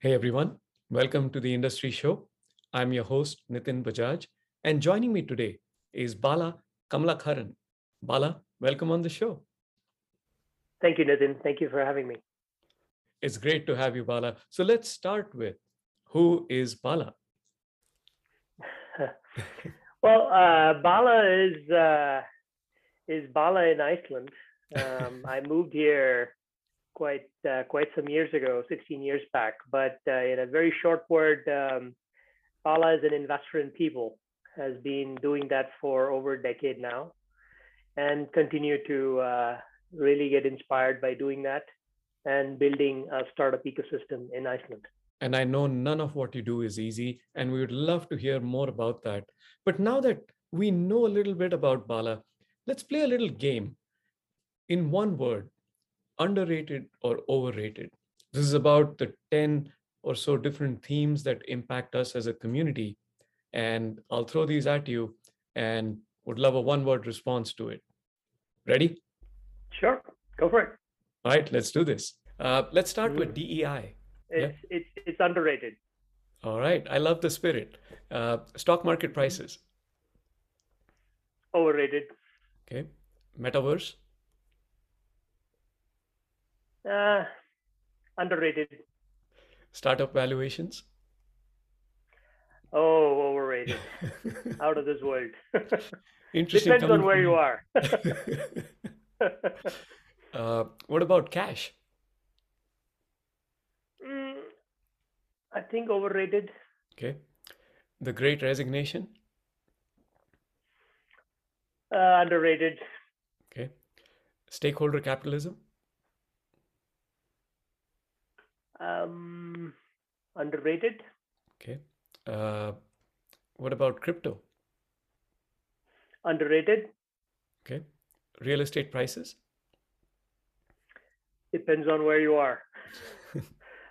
Hey everyone, welcome to the Industry Show. I'm your host, Nitin Bajaj, and joining me today is Bala Kamallakharan. Bala, welcome on the show. Thank you, Nitin. Thank you for having me. It's great to have you, Bala. So let's start with who is Bala? well, uh, Bala is uh, is Bala in Iceland. Um, I moved here quite uh, quite some years ago, 16 years back. But uh, in a very short word, um, Bala is an investor in people, has been doing that for over a decade now, and continue to uh, really get inspired by doing that and building a startup ecosystem in Iceland. And I know none of what you do is easy, and we would love to hear more about that. But now that we know a little bit about Bala, let's play a little game. In one word, underrated or overrated. This is about the 10 or so different themes that impact us as a community. And I'll throw these at you and would love a one word response to it. Ready? Sure, go for it. All right, let's do this. Uh, let's start mm. with DEI. It's, yeah? it's, it's underrated. All right, I love the spirit. Uh, stock market prices. Overrated. Okay. Metaverse. Uh, underrated. Startup valuations? Oh, overrated. Out of this world. Interesting. Depends on where you are. uh, what about cash? Mm, I think overrated. Okay. The great resignation? Uh, underrated. Okay. Stakeholder capitalism? Um, underrated. Okay. Uh, what about crypto? Underrated. Okay. Real estate prices? Depends on where you are.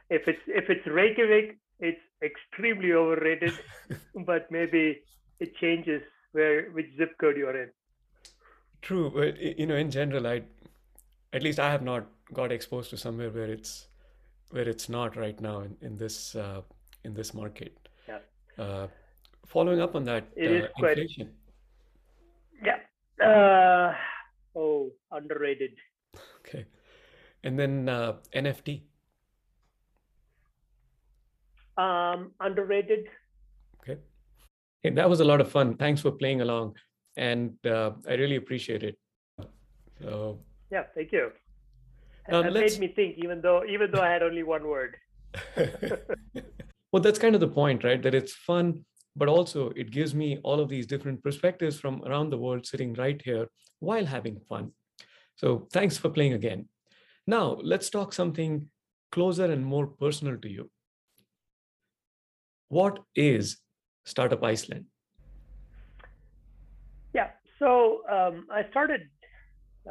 if it's if it's Reykjavik, it's extremely overrated, but maybe it changes where which zip code you're in. True, but you know, in general, I at least I have not got exposed to somewhere where it's where it's not right now in, in this uh, in this market. Yeah. Uh, following up on that, it is uh, quite, inflation. Yeah. Uh, oh, underrated. Okay, and then uh, NFT. Um, underrated. Okay. Hey, that was a lot of fun. Thanks for playing along, and uh, I really appreciate it. So. Yeah, thank you. Now, that made me think, even though even though I had only one word. well, that's kind of the point, right? That it's fun, but also it gives me all of these different perspectives from around the world sitting right here while having fun. So thanks for playing again. Now let's talk something closer and more personal to you. What is Startup Iceland? Yeah, so um, I started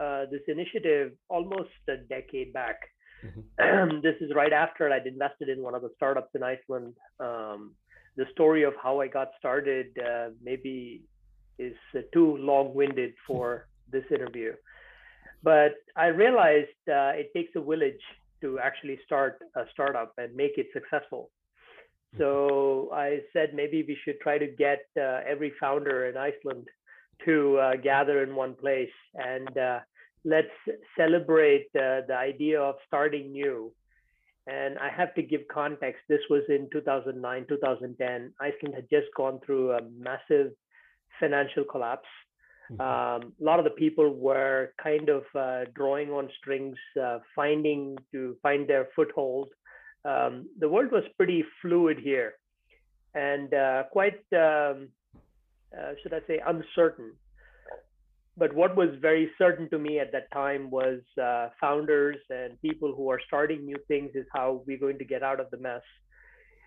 uh, this initiative almost a decade back. Mm-hmm. this is right after I'd invested in one of the startups in Iceland. Um, the story of how I got started uh, maybe is uh, too long-winded for this interview, but I realized uh, it takes a village to actually start a startup and make it successful. Mm-hmm. So I said maybe we should try to get uh, every founder in Iceland to uh, gather in one place and uh, let's celebrate uh, the idea of starting new. And I have to give context. This was in 2009, 2010. Iceland had just gone through a massive financial collapse. Mm-hmm. Um, a lot of the people were kind of uh, drawing on strings, uh, finding to find their foothold. Um, the world was pretty fluid here and uh, quite um, uh, should I say, uncertain. But what was very certain to me at that time was uh, founders and people who are starting new things is how we're going to get out of the mess.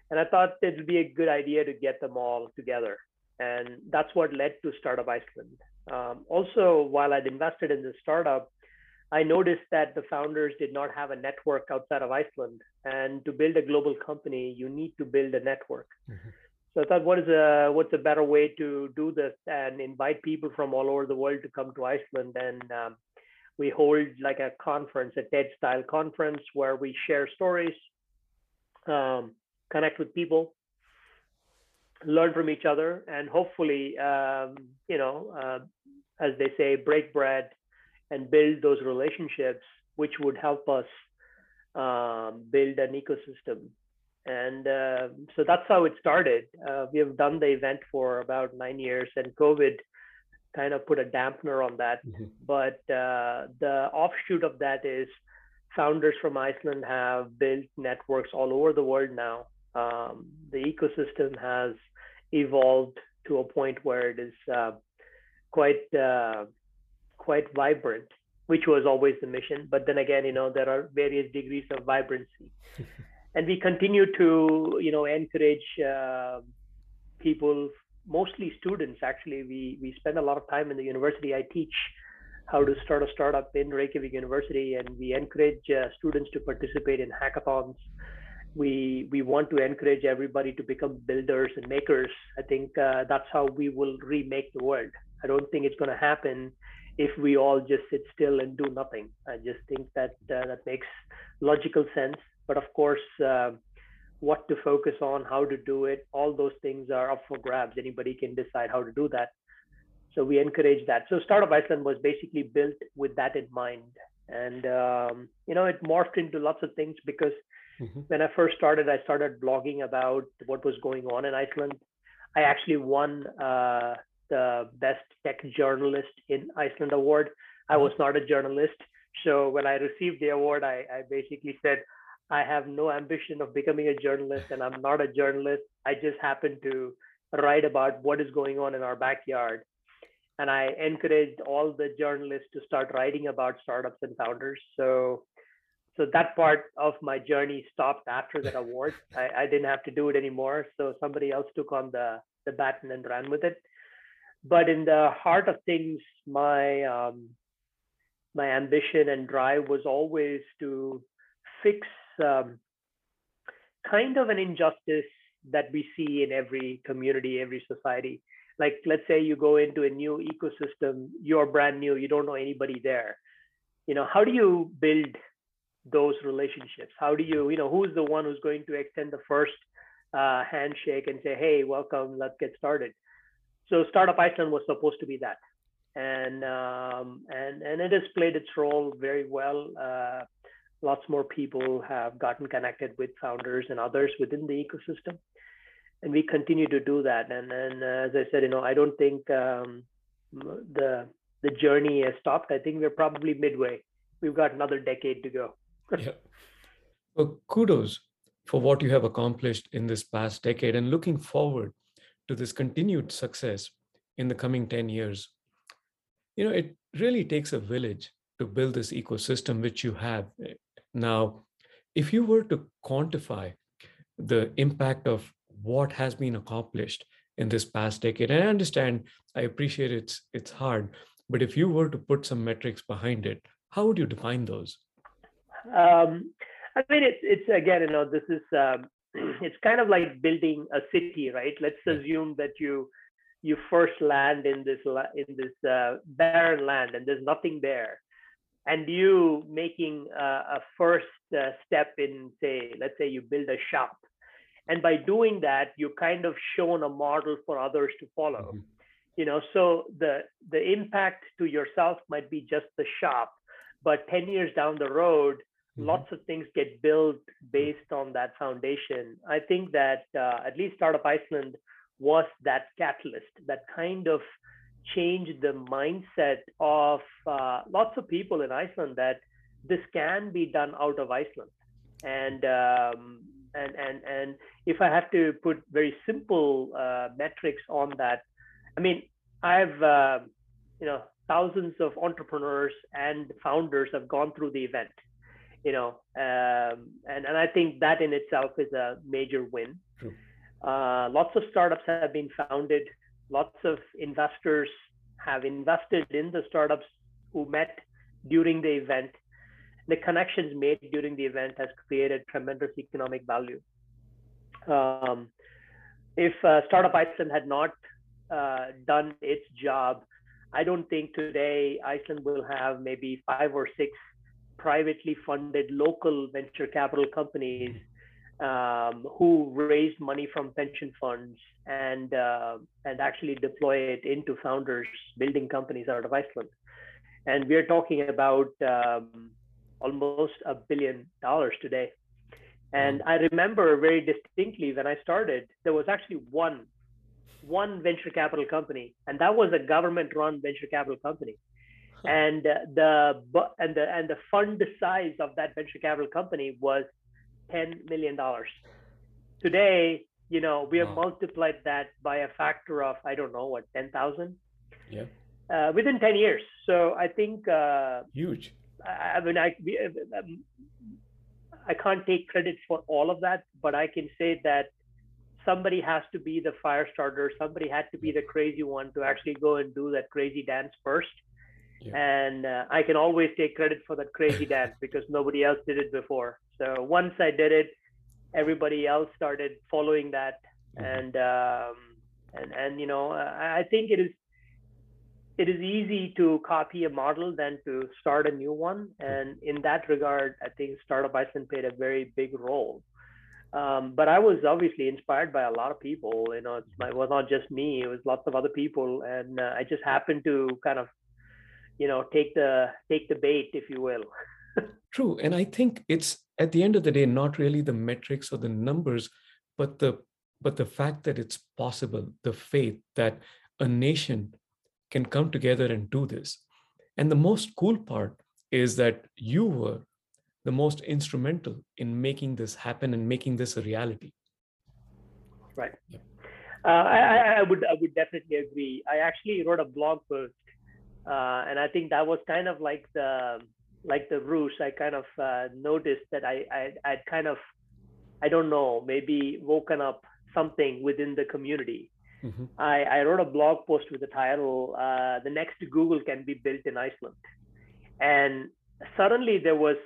And I thought it would be a good idea to get them all together. And that's what led to Startup Iceland. Um, also, while I'd invested in this startup, I noticed that the founders did not have a network outside of Iceland. And to build a global company, you need to build a network. Mm-hmm. So I thought, what is a what's a better way to do this and invite people from all over the world to come to Iceland? And um, we hold like a conference, a TED style conference where we share stories um, connect with people, learn from each other, and hopefully, um, you know, uh, as they say, break bread and build those relationships, which would help us um, build an ecosystem. And uh, so that's how it started. Uh, we have done the event for about nine years, and COVID kind of put a dampener on that. Mm-hmm. But uh, the offshoot of that is founders from Iceland have built networks all over the world now. Um, the ecosystem has evolved to a point where it is uh, quite uh, quite vibrant, which was always the mission. But then again, you know, there are various degrees of vibrancy, and we continue to you know encourage uh, people mostly students actually. We we spend a lot of time in the university. I teach how to start a startup in reykjavik university and we encourage uh, students to participate in hackathons. We we want to encourage everybody to become builders and makers. I think uh, that's how we will remake the world. I don't think it's going to happen if we all just sit still and do nothing. I just think that uh, that makes logical sense but of course uh, what to focus on, how to do it. All those things are up for grabs. Anybody can decide how to do that. So we encourage that. So Startup Iceland was basically built with that in mind. And, um, you know, it morphed into lots of things because mm-hmm. when I first started, I started blogging about what was going on in Iceland. I actually won uh, the Best Tech Journalist in Iceland award. I mm-hmm. was not a journalist. So when I received the award, I, I basically said, I have no ambition of becoming a journalist, and I'm not a journalist. I just happen to write about what is going on in our backyard. And I encouraged all the journalists to start writing about startups and founders. So, so that part of my journey stopped after that award. I, I didn't have to do it anymore. So somebody else took on the the baton and ran with it. But in the heart of things, my um, my ambition and drive was always to fix um, kind of an injustice that we see in every community, every society. Like, let's say you go into a new ecosystem, you're brand new, you don't know anybody there. You know, how do you build those relationships? How do you, you know, who's the one who's going to extend the first uh, handshake and say, hey, welcome, let's get started? So, Startup Iceland was supposed to be that. And um, and and it has played its role very well. Uh, lots more people have gotten connected with founders and others within the ecosystem. And we continue to do that. And and uh, as i said you know i don't think um, the the journey has stopped. I think we're probably midway. We've got another decade to go. Yeah. Well kudos for what you have accomplished in this past decade and looking forward to this continued success in the coming 10 years. You know it really takes a village to build this ecosystem which you have now, if you were to quantify the impact of what has been accomplished in this past decade, and I understand, I appreciate it's it's hard, but if you were to put some metrics behind it, how would you define those? Um, I mean, it's it's again, you know, this is um, it's kind of like building a city, right? Let's assume that you you first land in this in this uh, barren land and there's nothing there and you making a first uh, step in say let's say you build a shop and by doing that you kind of shown a model for others to follow mm-hmm. you know so the the impact to yourself might be just the shop but 10 years down the road mm-hmm. lots of things get built based on that foundation i think that uh, at least startup iceland was that catalyst that kind of change the mindset of uh, lots of people in Iceland that this can be done out of Iceland. And um, and and and if I have to put very simple uh, metrics on that, I mean I've uh, you know thousands of entrepreneurs and founders have gone through the event, you know, um, and and I think that in itself is a major win. Uh, lots of startups have been founded lots of investors have invested in the startups who met during the event. The connections made during the event has created tremendous economic value. Um, if uh, Startup Iceland had not uh, done its job, I don't think today Iceland will have maybe five or six privately funded local venture capital companies um, who raised money from pension funds and uh, and actually deploy it into founders building companies out of Iceland. And we're talking about um, almost a billion dollars today. And I remember very distinctly when I started, there was actually one one venture capital company, and that was a government-run venture capital company. And uh, the and the and the fund size of that venture capital company was ten million dollars. Today, you know, we have wow. multiplied that by a factor of I don't know what ten thousand. Yeah. Uh, within ten years. So I think uh, huge. I, I mean, I um, I can't take credit for all of that, but I can say that somebody has to be the fire starter. Somebody had to be the crazy one to actually go and do that crazy dance first. Yeah. And uh, I can always take credit for that crazy dance because nobody else did it before. So once I did it, everybody else started following that, mm-hmm. and um, and and you know I, I think it is it is easy to copy a model than to start a new one. And in that regard, I think Startup Iceland played a very big role. Um, but I was obviously inspired by a lot of people. You know, it was not just me; it was lots of other people, and uh, I just happened to kind of, you know, take the take the bait, if you will. True, and I think it's at the end of the day not really the metrics or the numbers, but the but the fact that it's possible, the faith that a nation can come together and do this. And the most cool part is that you were the most instrumental in making this happen and making this a reality. Right. Yeah. Uh, I, I, would I would definitely agree. I actually wrote a blog post, uh, and I think that was kind of like the like the ruse. I kind of uh, noticed that I I I'd kind of I don't know maybe woken up something within the community Mm-hmm. I, I wrote a blog post with the title uh, "The Next Google Can Be Built in Iceland," and suddenly there was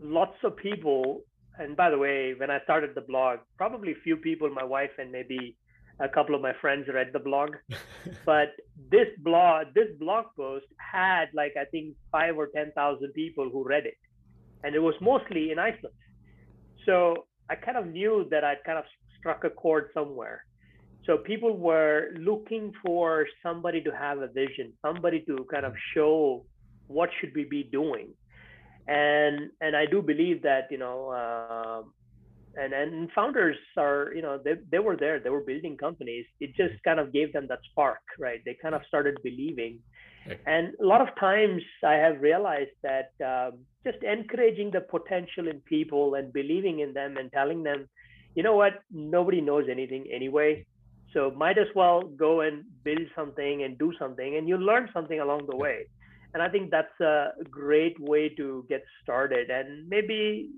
lots of people. And by the way, when I started the blog, probably a few people, my wife and maybe a couple of my friends read the blog. but this blog, this blog post had like I think five or ten thousand people who read it, and it was mostly in Iceland. So I kind of knew that I'd kind of struck a chord somewhere so people were looking for somebody to have a vision somebody to kind of show what should we be doing and and i do believe that you know uh, and and founders are you know they, they were there they were building companies. It just kind of gave them that spark right? They kind of started believing. And a lot of times i have realized that um, just encouraging the potential in people and believing in them and telling them you know what? Nobody knows anything anyway. So might as well go and build something and do something, and you learn something along the way. And I think that's a great way to get started. And maybe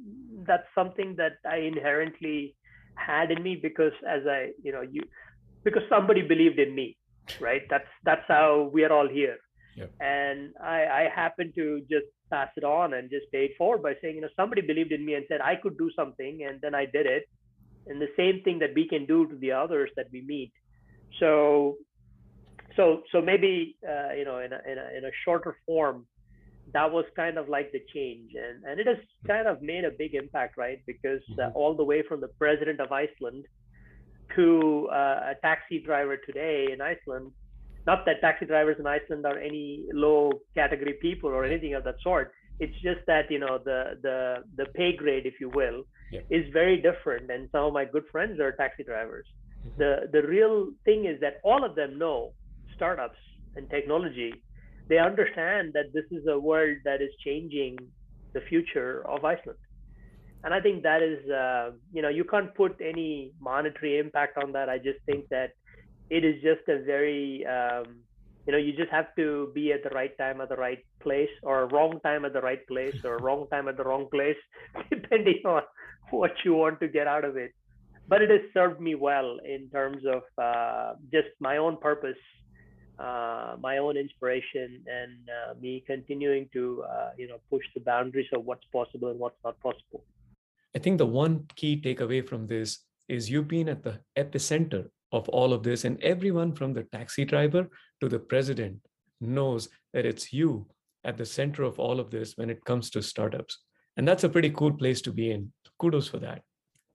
that's something that I inherently had in me because as I, you know, you because somebody believed in me, right? That's that's how we are all here. Yep. And I, I happen to just pass it on and just pay it forward by saying, you know, somebody believed in me and said I could do something, and then I did it and the same thing that we can do to the others that we meet so so so maybe uh, you know in a, in a in a shorter form that was kind of like the change. And and it has kind of made a big impact right? Because uh, mm-hmm. all the way from the president of iceland to uh, a taxi driver today in iceland not that taxi drivers in iceland are any low category people or anything of that sort. It's just that you know the the the pay grade if you will is very different and some of my good friends are taxi drivers. Mm-hmm. the the real thing is that all of them know startups and technology they understand that this is a world that is changing the future of iceland. And i think that is uh, you know you can't put any monetary impact on that. I just think that it is just a very um, you know you just have to be at the right time at the right place or wrong time at the right place or wrong time at the wrong place depending on what you want to get out of it. But it has served me well in terms of uh, just my own purpose uh, my own inspiration and uh, me continuing to uh, you know push the boundaries of what's possible and what's not possible i think the one key takeaway from this is you've been at the epicenter of all of this. And everyone from the taxi driver to the president knows that it's you at the center of all of this when it comes to startups. And that's a pretty cool place to be in. Kudos for that.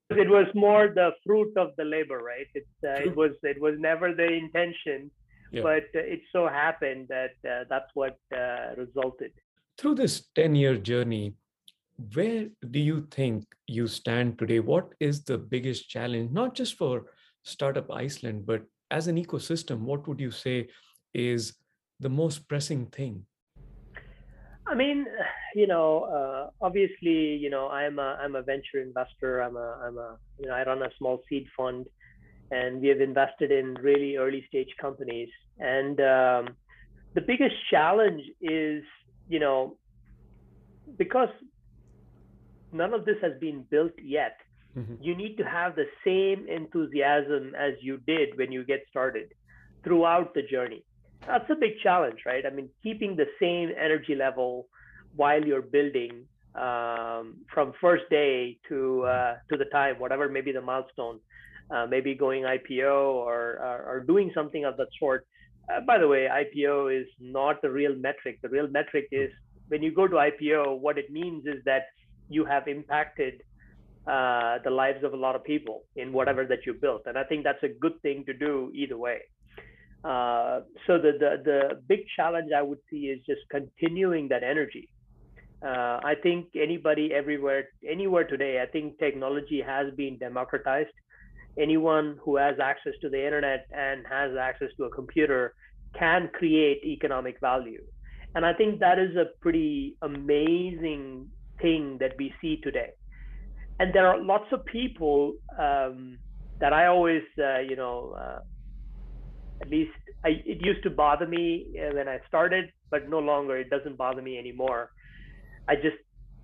it was more the fruit of the labor, right? It's, uh, it was it was never the intention, yeah. but uh, it so happened that uh, that's what uh, resulted. Through this ten-year journey, where do you think you stand today? What is the biggest challenge, not just for Startup Iceland, but as an ecosystem? What would you say is the most pressing thing? I mean, you know, uh, obviously, you know, I'm a I'm a venture investor. I'm a I'm a you know I run a small seed fund, and we have invested in really early stage companies. And um, the biggest challenge is, you know, because none of this has been built yet. Mm-hmm. You need to have the same enthusiasm as you did when you get started throughout the journey that's a big challenge, right? I mean, keeping the same energy level while you're building um, from first day to uh, to the time, whatever maybe the milestone, uh, maybe going IPO or, or, or doing something of that sort. Uh, by the way, IPO is not the real metric. The real metric is when you go to IPO, what it means is that you have impacted uh, the lives of a lot of people in whatever that you built, and I think that's a good thing to do either way. Uh, so the, the, the big challenge I would see is just continuing that energy. Uh, I think anybody everywhere, anywhere today, I think technology has been democratized. Anyone who has access to the internet and has access to a computer can create economic value. And I think that is a pretty amazing thing that we see today. And there are lots of people um, that I always, uh, you know, uh, at least I, it used to bother me uh, when I started, but no longer. It doesn't bother me anymore. I just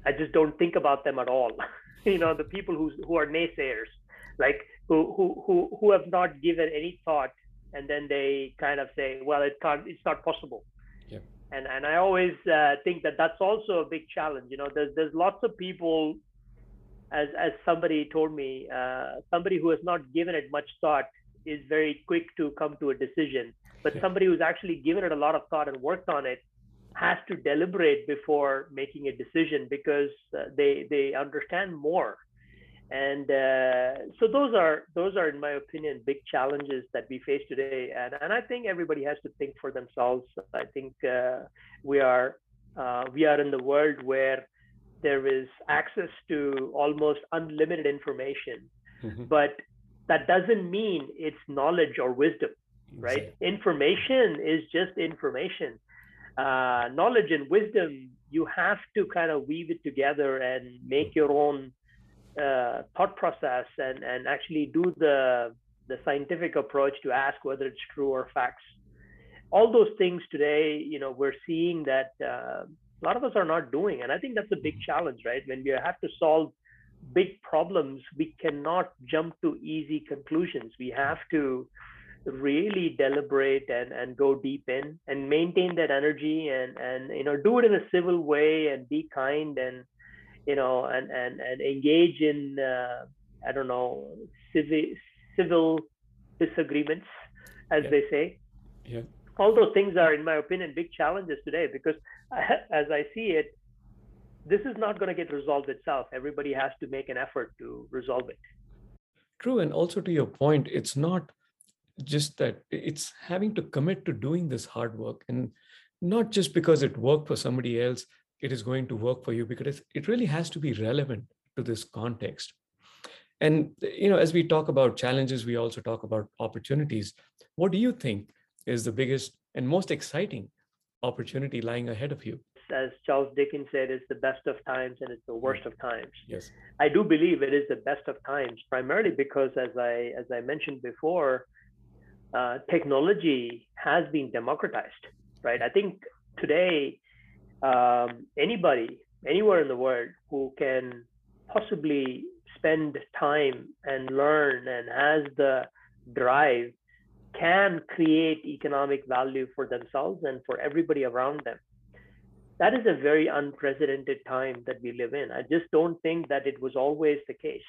I just don't think about them at all. you know, the people who who are naysayers, like who who who who have not given any thought, and then they kind of say, well, it can't, it's not possible. Yeah. And and I always uh, think that that's also a big challenge. You know, there's there's lots of people, as as somebody told me, uh, somebody who has not given it much thought is very quick to come to a decision. But somebody who's actually given it a lot of thought and worked on it has to deliberate before making a decision because uh, they they understand more. And uh, so those are those are, in my opinion, big challenges that we face today. And and I think everybody has to think for themselves. I think uh, we are uh, we are in the world where there is access to almost unlimited information, mm-hmm. but that doesn't mean it's knowledge or wisdom, right? Information is just information. Uh, knowledge and wisdom, you have to kind of weave it together and make your own uh, thought process and, and actually do the, the scientific approach to ask whether it's true or facts. All those things today, you know, we're seeing that uh, a lot of us are not doing. And I think that's a big challenge, right? When we have to solve big problems, we cannot jump to easy conclusions. We have to really deliberate and, and go deep in and maintain that energy and, and you know do it in a civil way and be kind and you know and and, and engage in uh, I don't know civil civil disagreements as yeah. they say. Yeah. All those things are, in my opinion, big challenges today because as I see it, this is not going to get resolved itself. Everybody has to make an effort to resolve it. True. And also to your point, it's not just that it's having to commit to doing this hard work and not just because it worked for somebody else, it is going to work for you because it really has to be relevant to this context. And you know, as we talk about challenges, we also talk about opportunities. What do you think is the biggest and most exciting opportunity lying ahead of you? as Charles Dickens said, is the best of times and it's the worst of times. Yes. I do believe it is the best of times, primarily because, as I as I mentioned before, uh, technology has been democratized. Right. I think today, um, anybody anywhere in the world who can possibly spend time and learn and has the drive can create economic value for themselves and for everybody around them that is a very unprecedented time that we live in. I just don't think that it was always the case.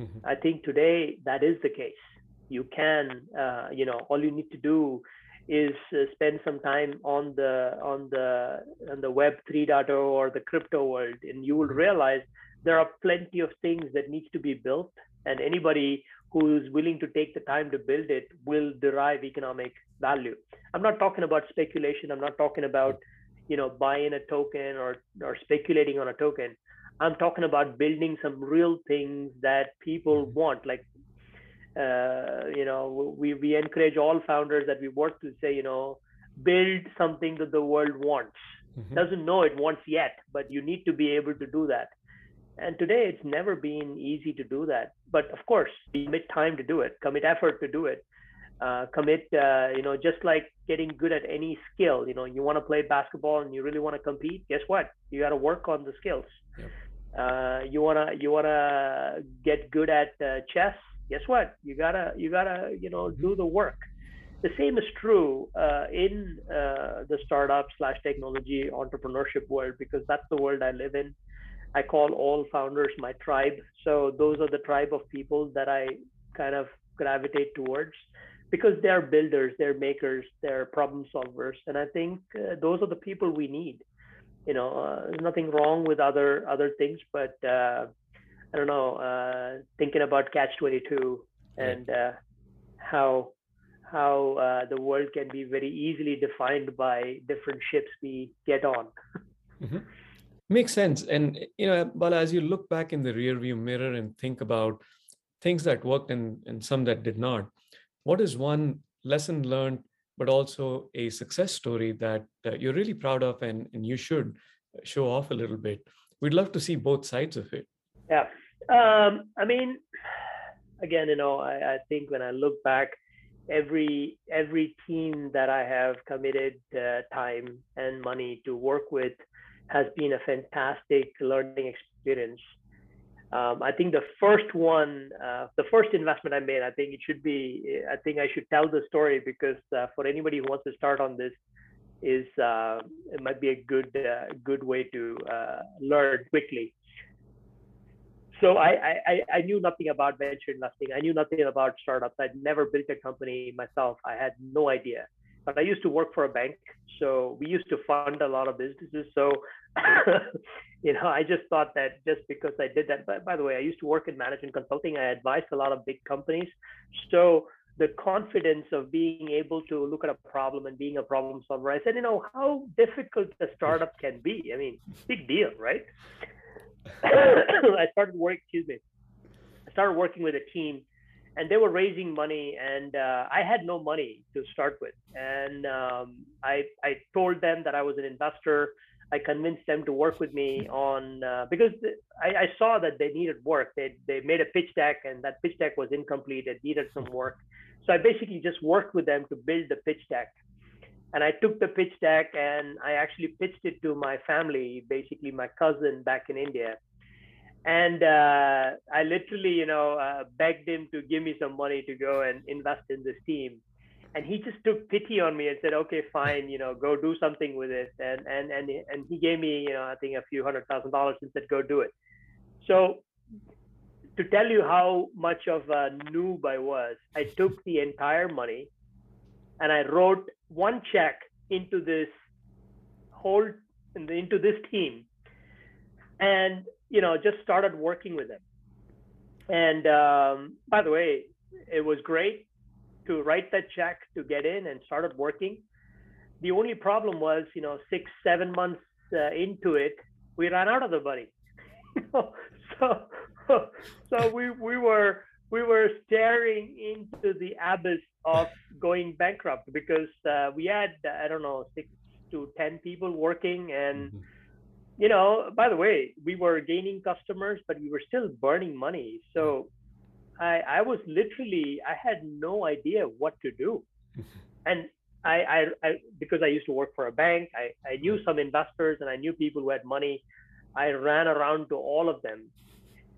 Mm-hmm. I think today that is the case. You can, uh, you know, all you need to do is uh, spend some time on the on the on the Web 3.0 or the crypto world, and you will realize there are plenty of things that needs to be built and anybody who's willing to take the time to build it will derive economic value. I'm not talking about speculation. I'm not talking about, you know, buying a token or or speculating on a token. I'm talking about building some real things that people want. Like, uh, you know, we we encourage all founders that we work to say, you know, build something that the world wants. Mm-hmm. Doesn't know it wants yet, but you need to be able to do that. And today, it's never been easy to do that. But of course, commit time to do it, commit effort to do it, uh, commit, uh, you know, just like getting good at any skill. You know, you want to play basketball and you really want to compete. Guess what? You got to work on the skills. Yep. Uh, you wanna you wanna get good at uh, chess. Guess what? You gotta you gotta you know do the work. The same is true uh, in uh, the startup slash technology entrepreneurship world because that's the world I live in. I call all founders my tribe. So those are the tribe of people that I kind of gravitate towards because they're builders, they're makers, they're problem solvers, and I think uh, those are the people we need. You know, uh, there's nothing wrong with other other things, but uh, I don't know. Uh, thinking about Catch 22 and uh, how how uh, the world can be very easily defined by different ships we get on. mm-hmm. Makes sense. And you know, Bala, as you look back in the rearview mirror and think about things that worked and, and some that did not, what is one lesson learned, but also a success story that uh, you're really proud of and, and you should show off a little bit? We'd love to see both sides of it. Yeah. Um, I mean, again, you know, I, I think when I look back, every every team that I have committed uh, time and money to work with has been a fantastic learning experience. Um, I think the first one, uh, the first investment I made, I think it should be, I think I should tell the story because uh, for anybody who wants to start on this, is uh, it might be a good uh, good way to uh, learn quickly. So I, I, I knew nothing about venture investing. I knew nothing about startups. I'd never built a company myself. I had no idea. But I used to work for a bank, so we used to fund a lot of businesses. So you know, I just thought that just because I did that, but by the way, I used to work in management consulting. I advised a lot of big companies. So the confidence of being able to look at a problem and being a problem solver, I said, you know, how difficult a startup can be. I mean, big deal, right? I started work, excuse me. I started working with a team and they were raising money and uh, i had no money to start with and um, I, I told them that i was an investor I convinced them to work with me on uh, because I, I, saw that they needed work. They they made a pitch deck and that pitch deck was incomplete. It needed some work. So I basically just worked with them to build the pitch deck. And I took the pitch deck and I actually pitched it to my family, basically my cousin back in India. And uh, I literally, you know, uh, begged him to give me some money to go and invest in this team and he just took pity on me and said, "Okay, fine, you know, go do something with it." And and and and he gave me, you know, I think a few hundred thousand dollars and said, "Go do it." So, to tell you how much of a noob I was, I took the entire money, and I wrote one check into this whole into this team, and you know, just started working with them. And um, by the way, it was great to write that check to get in and started working. The only problem was, you know, six, seven months uh, into it, we ran out of the money. so, so we we were we were staring into the abyss of going bankrupt because uh, we had I don't know six to ten people working and. Mm-hmm. You know, by the way, we were gaining customers, but we were still burning money. So I, I was literally, I had no idea what to do. and I, I, I, because I used to work for a bank, I, I knew some investors and I knew people who had money. I ran around to all of them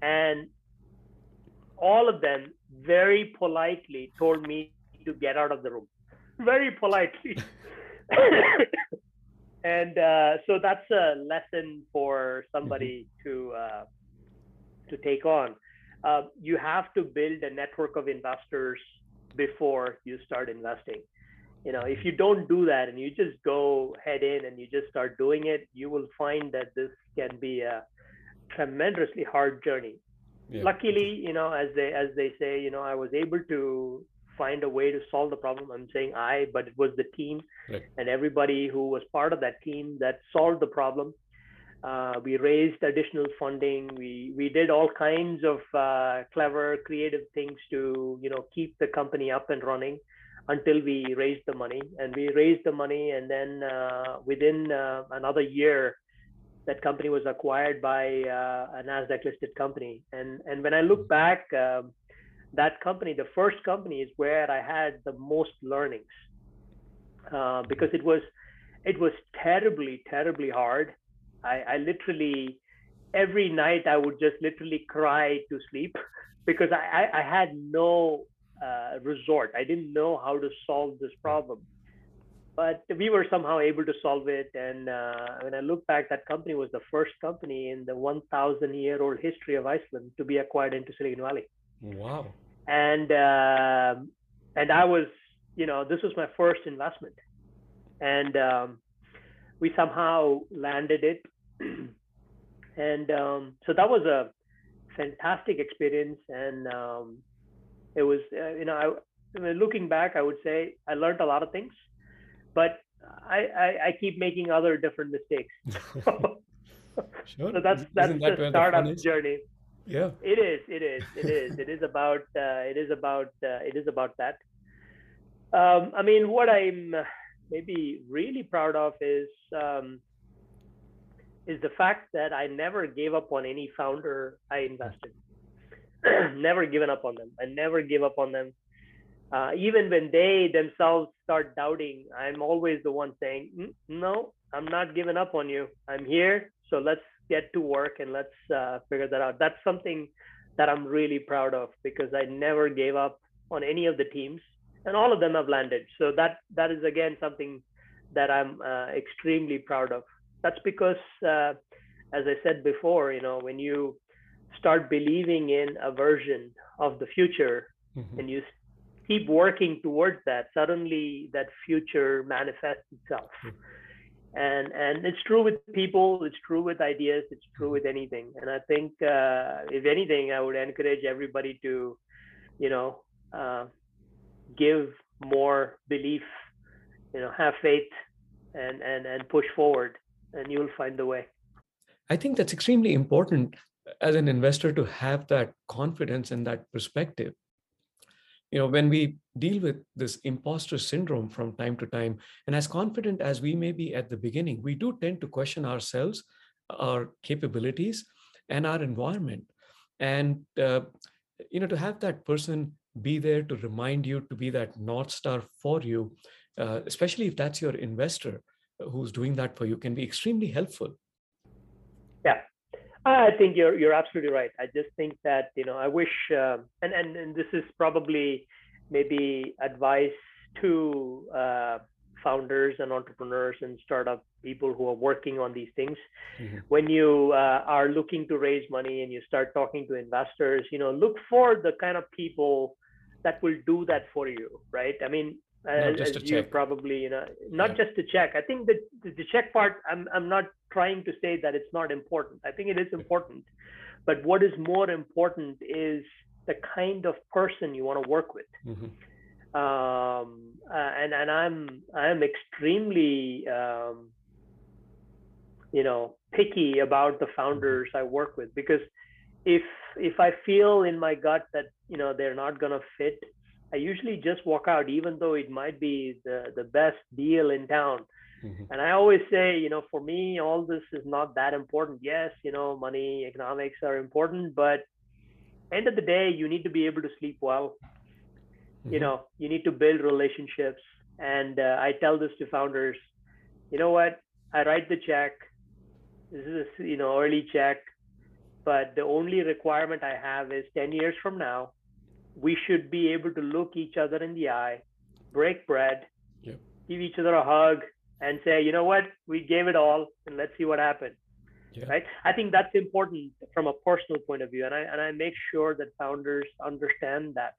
and all of them very politely told me to get out of the room very politely and uh, so that's a lesson for somebody mm-hmm. to uh, to take on uh, you have to build a network of investors before you start investing. You know, if you don't do that and you just go head in and you just start doing it, you will find that this can be a tremendously hard journey. Yeah. luckily you know as they as they say you know i was able to find a way to solve the problem i'm saying i but it was the team right. and everybody who was part of that team that solved the problem uh, we raised additional funding we we did all kinds of uh, clever creative things to you know keep the company up and running until we raised the money and we raised the money and then uh, within uh, another year that company was acquired by uh, a Nasdaq listed company. And and when I look back, um, that company, the first company, is where I had the most learnings uh, because it was it was terribly terribly hard. I, I literally every night I would just literally cry to sleep because I, I, I had no uh, resort. I didn't know how to solve this problem but we were somehow able to solve it. And uh, when I look back, that company was the first company in the 1,000 year old history of Iceland to be acquired into Silicon Valley. Wow. And uh, and I was, you know, this was my first investment, and um, we somehow landed it. and um, so that was a fantastic experience, and um, it was, uh, you know, I, looking back, I would say I learned a lot of things but I, I, I keep making other different mistakes. sure. So that's that's Isn't that the startup the journey. Yeah. It is. It is. It is. it is about. Uh, it is about. Uh, it is about that. Um, I mean, what I'm maybe really proud of is um, is the fact that I never gave up on any founder I invested. never given up on them. I never gave up on them uh, even when they themselves start doubting, I'm always the one saying, mm, "No, I'm not giving up on you. I'm here. So let's get to work and let's uh, figure that out." That's something that I'm really proud of because I never gave up on any of the teams, and all of them have landed. So that that is again something that I'm uh, extremely proud of. That's because, uh, as I said before, you know, when you start believing in a version of the future mm-hmm. and you keep working towards that, suddenly that future manifests itself. Mm-hmm. And and it's true with people, it's true with ideas, it's true with anything. And I think uh, if anything, I would encourage everybody to, you know, uh, give more belief, you know, have faith, and and and push forward, and you'll find the way. I think that's extremely important as an investor to have that confidence and that perspective you know when we deal with this imposter syndrome from time to time and as confident as we may be at the beginning we do tend to question ourselves our capabilities and our environment. And uh, you know to have that person be there to remind you to be that north star for you uh, especially if that's your investor who's doing that for you can be extremely helpful. Yeah I think you're you're absolutely right. I just think that you know I wish uh, and, and and this is probably maybe advice to uh, founders and entrepreneurs and startup people who are working on these things. Mm-hmm. When you uh, are looking to raise money and you start talking to investors, you know, look for the kind of people that will do that for you, right? I mean, as, as you check. probably you know not yeah. just to check i think that the check part i'm i'm not trying to say that it's not important i think it is important but what is more important is the kind of person you want to work with mm-hmm. um, uh, and and i'm i'm extremely um, you know picky about the founders i work with because if if i feel in my gut that you know they're not going to fit I usually just walk out, even though it might be the, the best deal in town. Mm-hmm. And I always say, you know, for me, all this is not that important. Yes, you know, money, economics are important, but end of the day, you need to be able to sleep well. Mm-hmm. You know, you need to build relationships. And uh, I tell this to founders, you know what? I write the check. This is a, you know, early check, but the only requirement I have is 10 years from now, we should be able to look each other in the eye, break bread, yep. give each other a hug, and say, you know what, we gave it all, and let's see what happens. Yeah. Right. I think that's important from a personal point of view, and I and I make sure that founders understand that.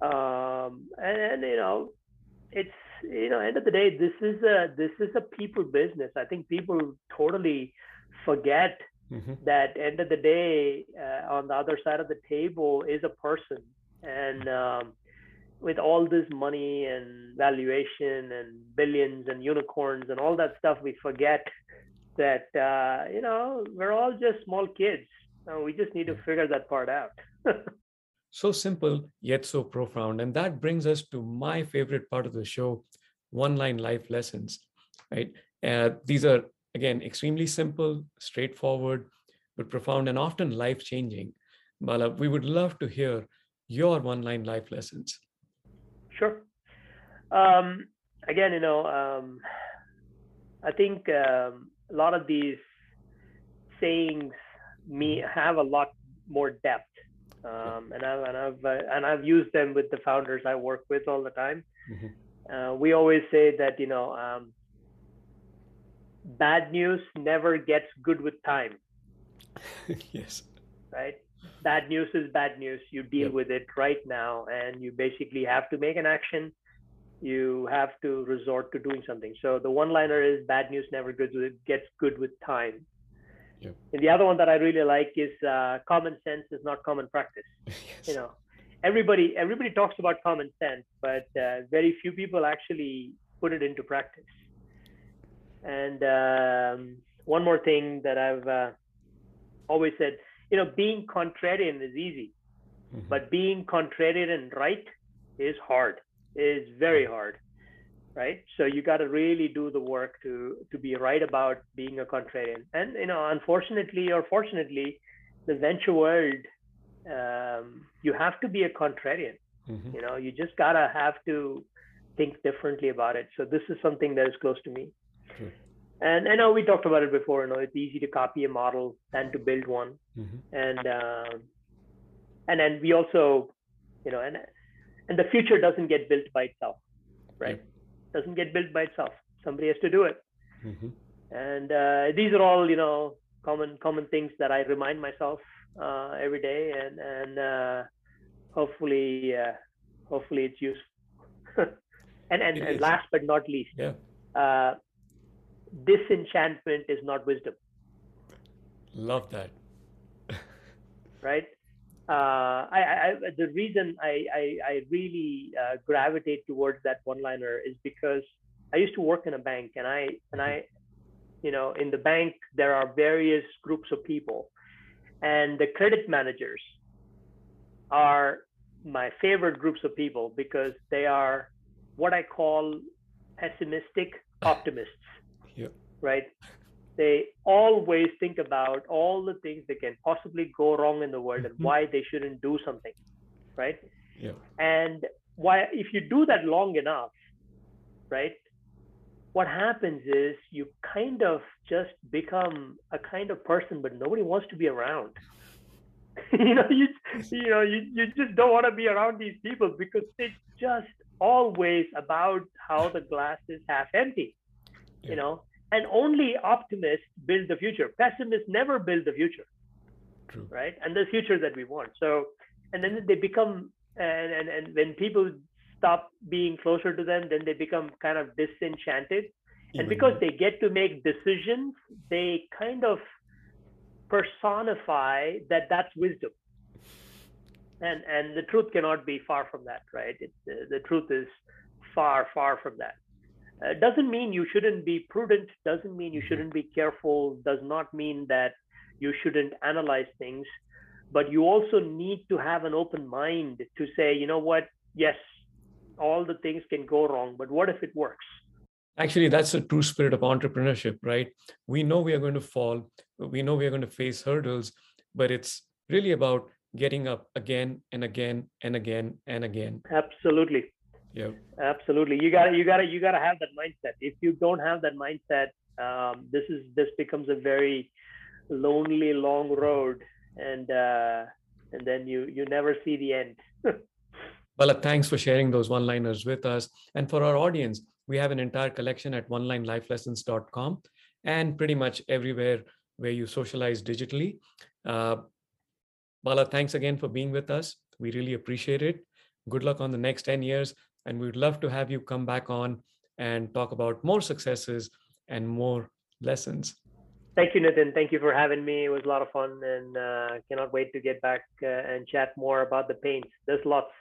Um, and, and you know, it's you know, end of the day, this is a this is a people business. I think people totally forget mm-hmm. that end of the day uh, on the other side of the table is a person and um, with all this money and valuation and billions and unicorns and all that stuff we forget that uh, you know we're all just small kids. So we just need to figure that part out. So simple yet so profound. And that brings us to my favorite part of the show one line life lessons right? Uh, these are again extremely simple straightforward but profound and often life changing bala we would love to hear your one line life lessons sure um, again you know um, i think um, a lot of these sayings me have a lot more depth um, and I've and I've uh, and I've used them with the founders I work with all the time. Mm-hmm. Uh, we always say that you know um, bad news never gets good with time. yes. Right. Bad news is bad news. You deal yep. with it right now, and you basically have to make an action. You have to resort to doing something. So the one-liner is bad news never gets good with time. Yep. And the other one that I really like is uh, common sense is not common practice. yes. You know, everybody everybody talks about common sense, but uh, very few people actually put it into practice. And um, one more thing that I've uh, always said, you know, being contrarian is easy, mm-hmm. but being contrarian and right is hard. Is very hard right so you got to really do the work to to be right about being a contrarian and you know unfortunately or fortunately the venture world um, you have to be a contrarian mm-hmm. you know you just gotta have to think differently about it so this is something that is close to me mm-hmm. And i know we talked about it before you know it's easy to copy a model than to build one mm-hmm. and um, and then we also you know and and the future doesn't get built by itself right doesn't get built by itself. Somebody has to do it. Mm-hmm. And uh, these are all, you know, common common things that I remind myself uh, every day, and and uh, hopefully, uh, hopefully it's useful. and and, and last but not least, yeah. Uh, disenchantment is not wisdom. Love that. right? uh, I, I, the reason I, I, I really uh, gravitate towards that one-liner is because I used to work in a bank, and I and I, you know, in the bank there are various groups of people, and the credit managers are my favorite groups of people because they are what I call pessimistic optimists. Yep. Right they always think about all the things that can possibly go wrong in the world and mm-hmm. why they shouldn't do something right yeah. and why if you do that long enough right what happens is you kind of just become a kind of person but nobody wants to be around you know you you know you, you just don't want to be around these people because it's just always about how the glass is half empty yeah. you know and only optimists build the future. Pessimists never build the future. True. right? And the future that we want. So and then they become and, and and when people stop being closer to them then they become kind of disenchanted. And because they get to make decisions they kind of personify that that's wisdom. And and the truth cannot be far from that right? It's, uh, the truth is far far from that uh, doesn't mean you shouldn't be prudent, doesn't mean you mm-hmm. shouldn't be careful, does not mean that you shouldn't analyze things, but you also need to have an open mind to say, you know what, yes, all the things can go wrong, but what if it works? Actually, that's the true spirit of entrepreneurship, right? We know we are going to fall, we know we are going to face hurdles, but it's really about getting up again and again and again and again. Absolutely. Yeah. Absolutely. You got you got to you got to have that mindset. If you don't have that mindset, um, this is this becomes a very lonely, long road, and uh, and then you you never see the end. well, thanks for sharing those one-liners with us, and for our audience, we have an entire collection at onelinelifelessons.com and pretty much everywhere where you socialize digitally. Uh, Bala, thanks again for being with us. We really appreciate it. Good luck on the next 10 years. And we'd love to have you come back on and talk about more successes and more lessons. Thank you, Nitin. Thank you for having me. It was a lot of fun and uh, cannot wait to get back uh, and chat more about the paints. There's lots